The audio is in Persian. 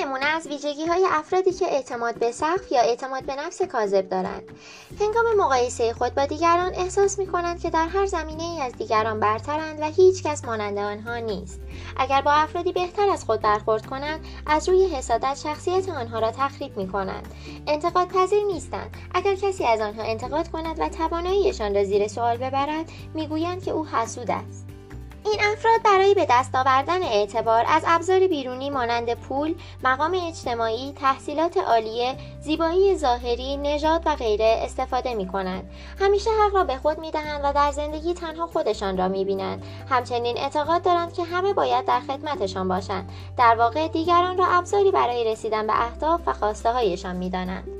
نمونه از ویژگی های افرادی که اعتماد به سقف یا اعتماد به نفس کاذب دارند. هنگام مقایسه خود با دیگران احساس می کنند که در هر زمینه ای از دیگران برترند و هیچ کس مانند آنها نیست. اگر با افرادی بهتر از خود برخورد کنند، از روی حسادت شخصیت آنها را تخریب می کنند. انتقاد پذیر نیستند. اگر کسی از آنها انتقاد کند و تواناییشان را زیر سوال ببرد، می‌گویند که او حسود است. این افراد برای به دست آوردن اعتبار از ابزار بیرونی مانند پول، مقام اجتماعی، تحصیلات عالیه، زیبایی ظاهری، نژاد و غیره استفاده می کنند. همیشه حق را به خود می دهند و در زندگی تنها خودشان را می بینند. همچنین اعتقاد دارند که همه باید در خدمتشان باشند. در واقع دیگران را ابزاری برای رسیدن به اهداف و خواسته هایشان می دانند.